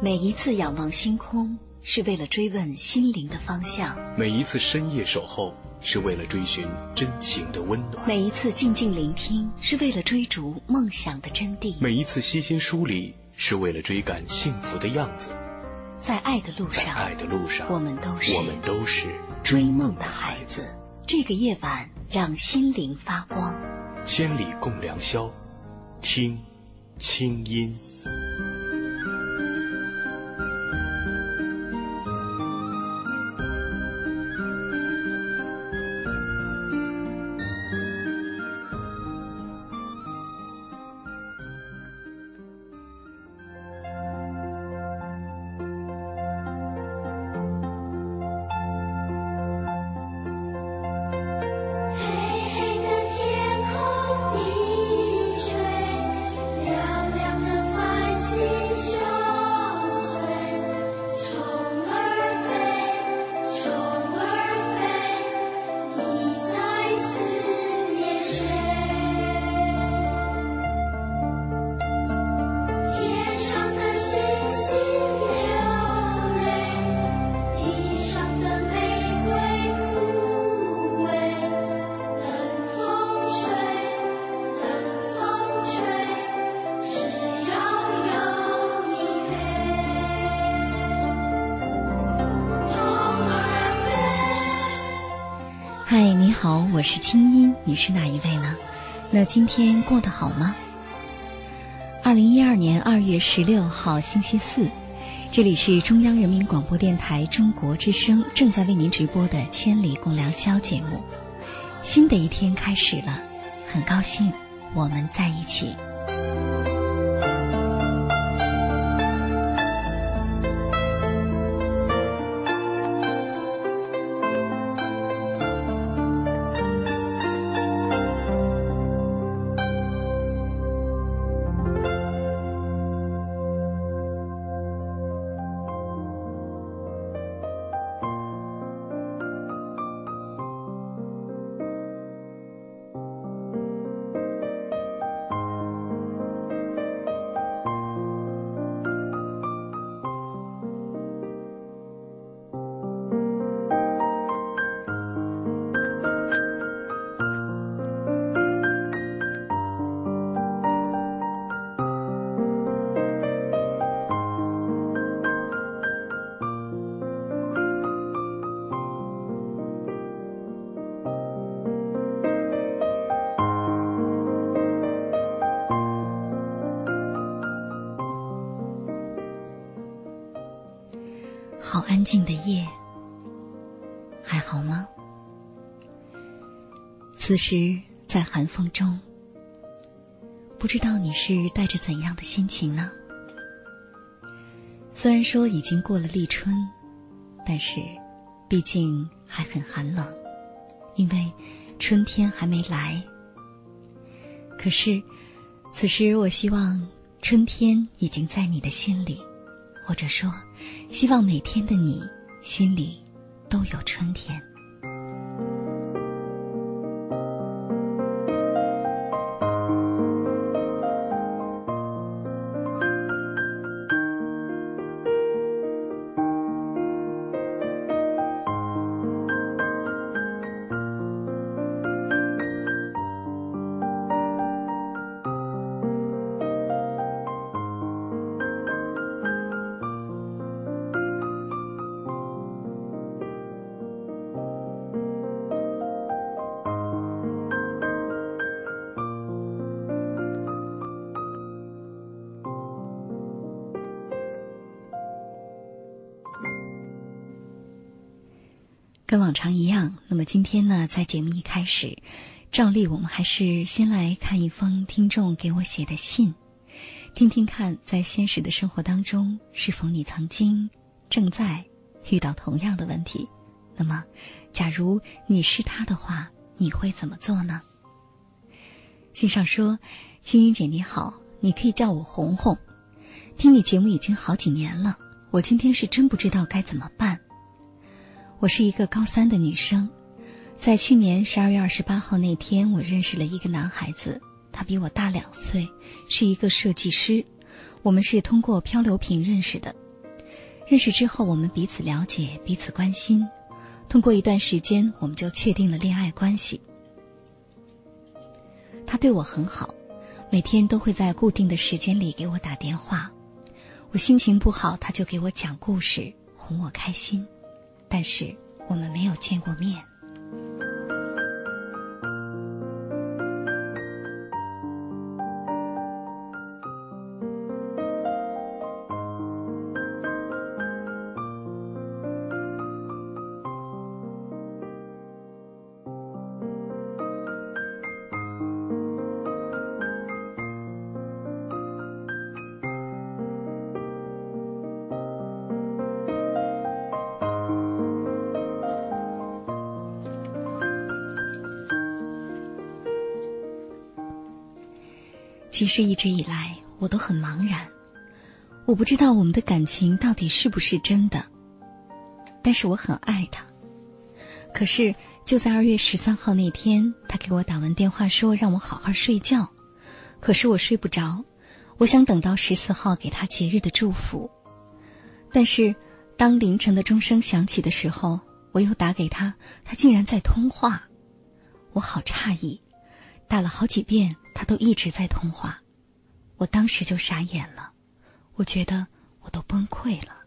每一次仰望星空，是为了追问心灵的方向；每一次深夜守候，是为了追寻真情的温暖；每一次静静聆听，是为了追逐梦想的真谛；每一次悉心梳理，是为了追赶幸福的样子。在爱的路上，爱的路上，我们都是我们都是追梦的孩子。这个夜晚，让心灵发光。千里共良宵，听清音。我是清音，你是哪一位呢？那今天过得好吗？二零一二年二月十六号星期四，这里是中央人民广播电台中国之声正在为您直播的《千里共良宵》节目。新的一天开始了，很高兴我们在一起。静的夜，还好吗？此时在寒风中，不知道你是带着怎样的心情呢？虽然说已经过了立春，但是毕竟还很寒冷，因为春天还没来。可是此时，我希望春天已经在你的心里。或者说，希望每天的你心里都有春天。跟往常一样，那么今天呢，在节目一开始，照例，我们还是先来看一封听众给我写的信，听听看，在现实的生活当中，是否你曾经正在遇到同样的问题？那么，假如你是他的话，你会怎么做呢？信上说：“青云姐你好，你可以叫我红红，听你节目已经好几年了，我今天是真不知道该怎么办。我是一个高三的女生。”在去年十二月二十八号那天，我认识了一个男孩子，他比我大两岁，是一个设计师。我们是通过漂流瓶认识的。认识之后，我们彼此了解，彼此关心。通过一段时间，我们就确定了恋爱关系。他对我很好，每天都会在固定的时间里给我打电话。我心情不好，他就给我讲故事，哄我开心。但是我们没有见过面。其实一直以来，我都很茫然，我不知道我们的感情到底是不是真的。但是我很爱他。可是就在二月十三号那天，他给我打完电话说让我好好睡觉，可是我睡不着，我想等到十四号给他节日的祝福。但是当凌晨的钟声响起的时候，我又打给他，他竟然在通话，我好诧异，打了好几遍。他都一直在通话，我当时就傻眼了，我觉得我都崩溃了。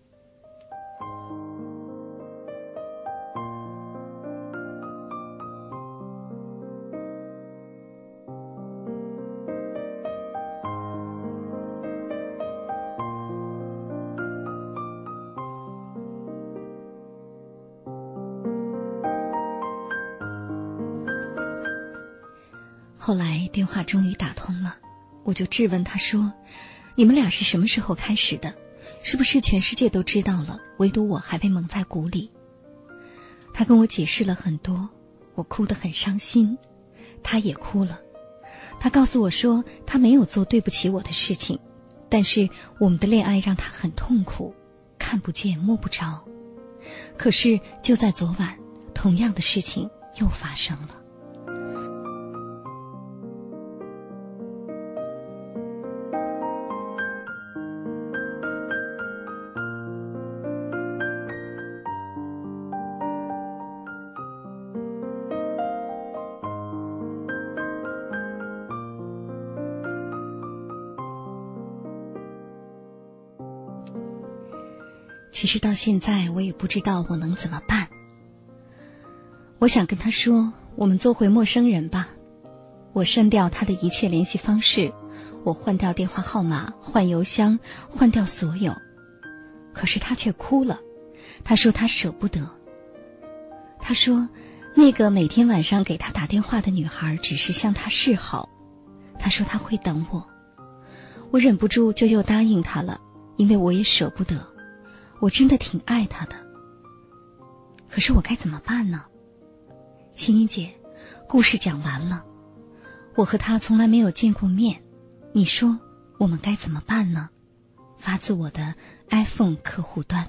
后来电话终于打通了，我就质问他说：“你们俩是什么时候开始的？是不是全世界都知道了，唯独我还被蒙在鼓里？”他跟我解释了很多，我哭得很伤心，他也哭了。他告诉我说，他没有做对不起我的事情，但是我们的恋爱让他很痛苦，看不见摸不着。可是就在昨晚，同样的事情又发生了。其实到现在，我也不知道我能怎么办。我想跟他说：“我们做回陌生人吧。”我删掉他的一切联系方式，我换掉电话号码，换邮箱，换掉所有。可是他却哭了，他说他舍不得。他说，那个每天晚上给他打电话的女孩只是向他示好。他说他会等我。我忍不住就又答应他了，因为我也舍不得。我真的挺爱他的，可是我该怎么办呢？青云姐，故事讲完了，我和他从来没有见过面，你说我们该怎么办呢？发自我的 iPhone 客户端。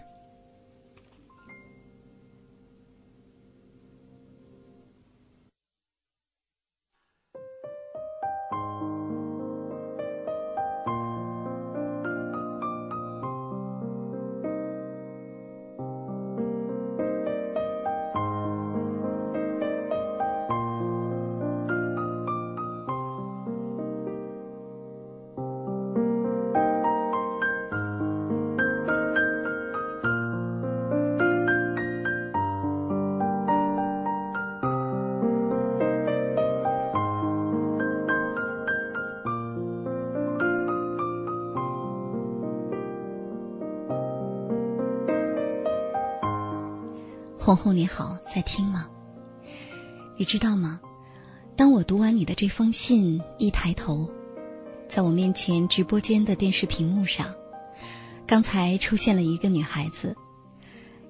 红红你好，在听吗？你知道吗？当我读完你的这封信，一抬头，在我面前直播间的电视屏幕上，刚才出现了一个女孩子，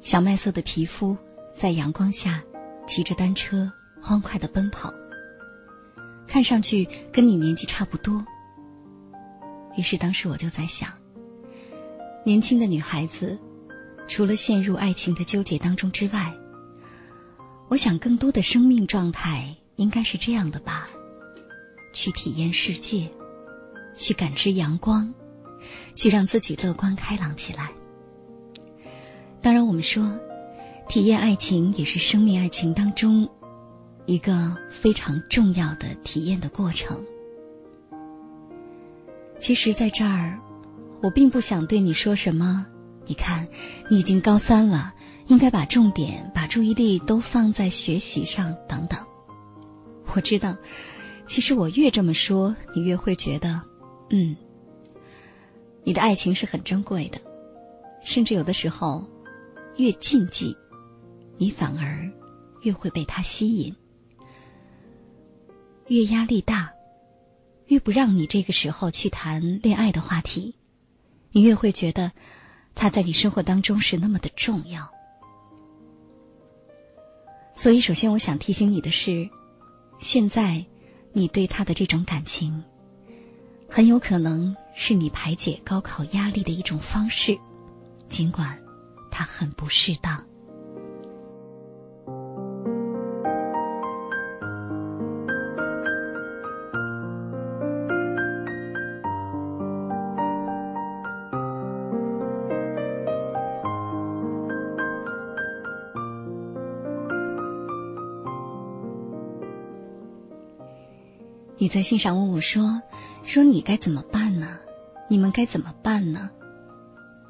小麦色的皮肤，在阳光下，骑着单车欢快的奔跑，看上去跟你年纪差不多。于是当时我就在想，年轻的女孩子，除了陷入爱情的纠结当中之外，我想更多的生命状态。应该是这样的吧，去体验世界，去感知阳光，去让自己乐观开朗起来。当然，我们说，体验爱情也是生命爱情当中一个非常重要的体验的过程。其实，在这儿，我并不想对你说什么。你看，你已经高三了，应该把重点、把注意力都放在学习上，等等。我知道，其实我越这么说，你越会觉得，嗯，你的爱情是很珍贵的，甚至有的时候，越禁忌，你反而越会被他吸引；越压力大，越不让你这个时候去谈恋爱的话题，你越会觉得他在你生活当中是那么的重要。所以，首先我想提醒你的是。现在，你对他的这种感情，很有可能是你排解高考压力的一种方式，尽管它很不适当。你在信上问我说：“说你该怎么办呢？你们该怎么办呢？”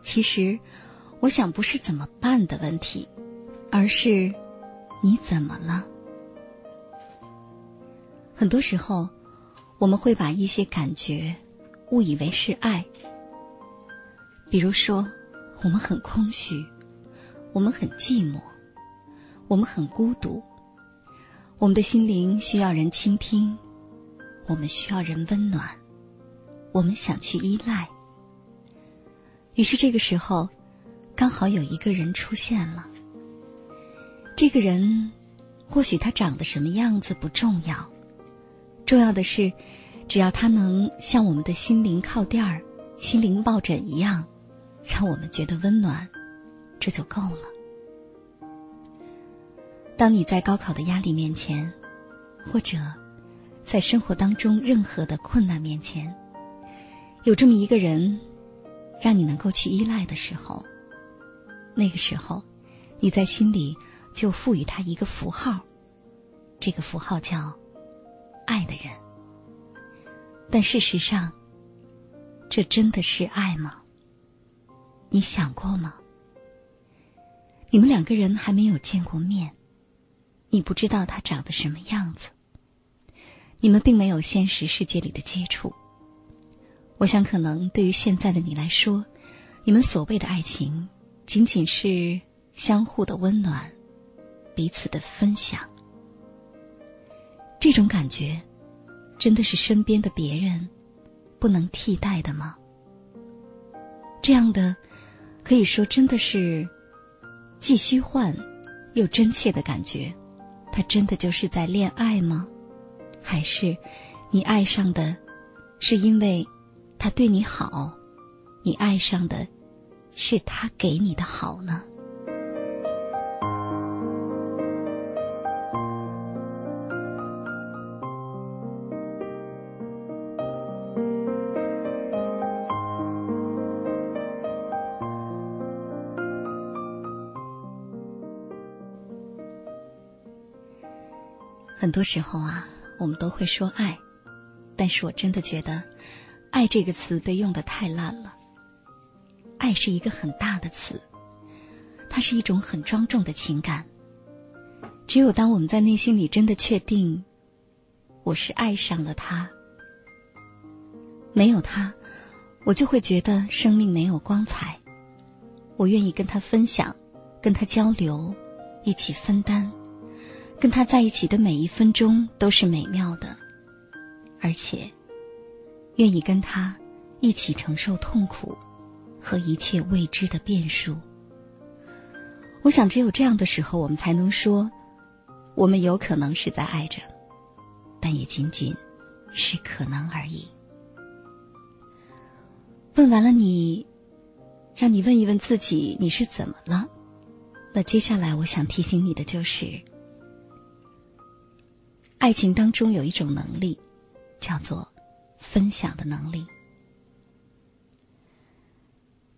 其实，我想不是怎么办的问题，而是你怎么了？很多时候，我们会把一些感觉误以为是爱。比如说，我们很空虚，我们很寂寞，我们很孤独，我们的心灵需要人倾听。我们需要人温暖，我们想去依赖。于是这个时候，刚好有一个人出现了。这个人，或许他长得什么样子不重要，重要的是，只要他能像我们的心灵靠垫儿、心灵抱枕一样，让我们觉得温暖，这就够了。当你在高考的压力面前，或者……在生活当中，任何的困难面前，有这么一个人，让你能够去依赖的时候，那个时候，你在心里就赋予他一个符号，这个符号叫“爱的人”。但事实上，这真的是爱吗？你想过吗？你们两个人还没有见过面，你不知道他长得什么样子。你们并没有现实世界里的接触。我想，可能对于现在的你来说，你们所谓的爱情，仅仅是相互的温暖，彼此的分享。这种感觉，真的是身边的别人不能替代的吗？这样的，可以说真的是既虚幻又真切的感觉，他真的就是在恋爱吗？还是，你爱上的，是因为他对你好，你爱上的，是他给你的好呢？很多时候啊。我们都会说爱，但是我真的觉得，爱这个词被用的太烂了。爱是一个很大的词，它是一种很庄重的情感。只有当我们在内心里真的确定，我是爱上了他，没有他，我就会觉得生命没有光彩。我愿意跟他分享，跟他交流，一起分担。跟他在一起的每一分钟都是美妙的，而且愿意跟他一起承受痛苦和一切未知的变数。我想，只有这样的时候，我们才能说，我们有可能是在爱着，但也仅仅是可能而已。问完了你，让你问一问自己，你是怎么了？那接下来，我想提醒你的就是，爱情当中有一种能力，叫做分享的能力。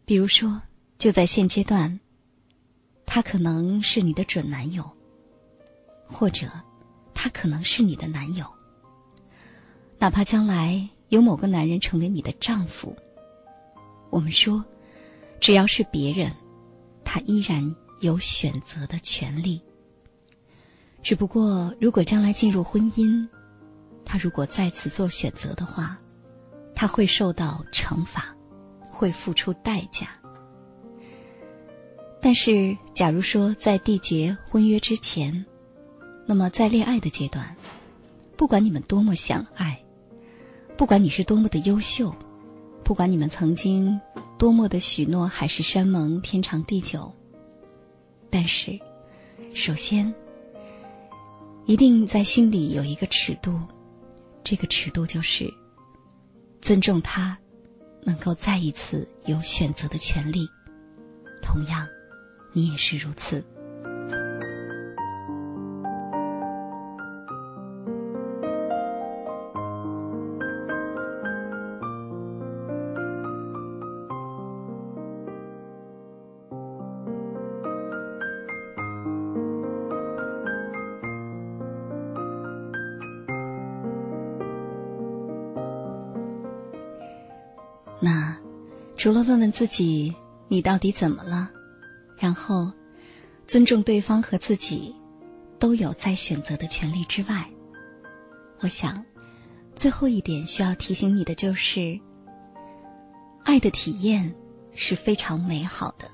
比如说，就在现阶段。他可能是你的准男友，或者他可能是你的男友。哪怕将来有某个男人成为你的丈夫，我们说，只要是别人，他依然有选择的权利。只不过，如果将来进入婚姻，他如果再次做选择的话，他会受到惩罚，会付出代价。但是，假如说在缔结婚约之前，那么在恋爱的阶段，不管你们多么相爱，不管你是多么的优秀，不管你们曾经多么的许诺海誓山盟、天长地久，但是，首先，一定在心里有一个尺度，这个尺度就是尊重他，能够再一次有选择的权利，同样。你也是如此。除了问问自己，你到底怎么了？然后，尊重对方和自己都有再选择的权利之外，我想，最后一点需要提醒你的就是，爱的体验是非常美好的。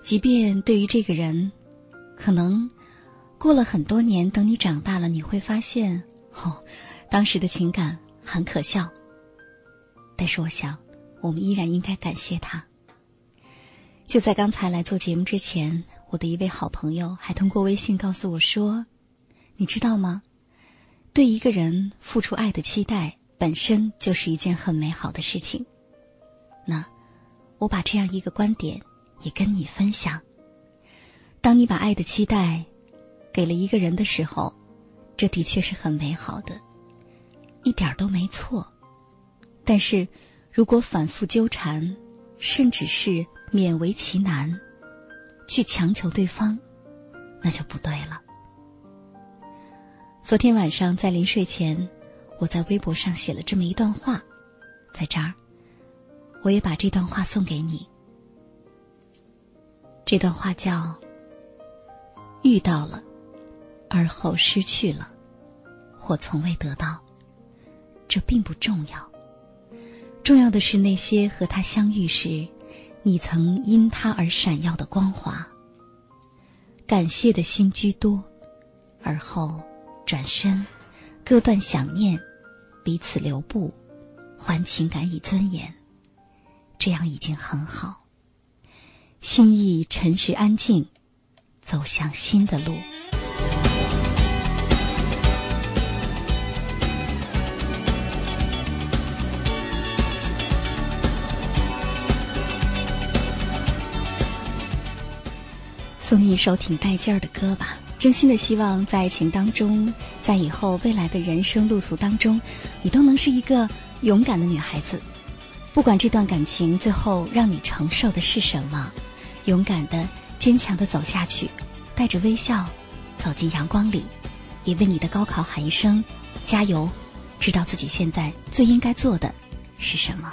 即便对于这个人，可能过了很多年，等你长大了，你会发现，哦，当时的情感很可笑。但是，我想，我们依然应该感谢他。就在刚才来做节目之前，我的一位好朋友还通过微信告诉我说：“你知道吗？对一个人付出爱的期待本身就是一件很美好的事情。”那我把这样一个观点也跟你分享：当你把爱的期待给了一个人的时候，这的确是很美好的，一点都没错。但是如果反复纠缠，甚至是……勉为其难，去强求对方，那就不对了。昨天晚上在临睡前，我在微博上写了这么一段话，在这儿，我也把这段话送给你。这段话叫：“遇到了，而后失去了，或从未得到，这并不重要。重要的是那些和他相遇时。”你曾因他而闪耀的光华，感谢的心居多，而后转身，割断想念，彼此留步，还情感以尊严，这样已经很好。心意沉实安静，走向新的路。送你一首挺带劲儿的歌吧，真心的希望在爱情当中，在以后未来的人生路途当中，你都能是一个勇敢的女孩子。不管这段感情最后让你承受的是什么，勇敢的、坚强的走下去，带着微笑走进阳光里，也为你的高考喊一声加油，知道自己现在最应该做的是什么。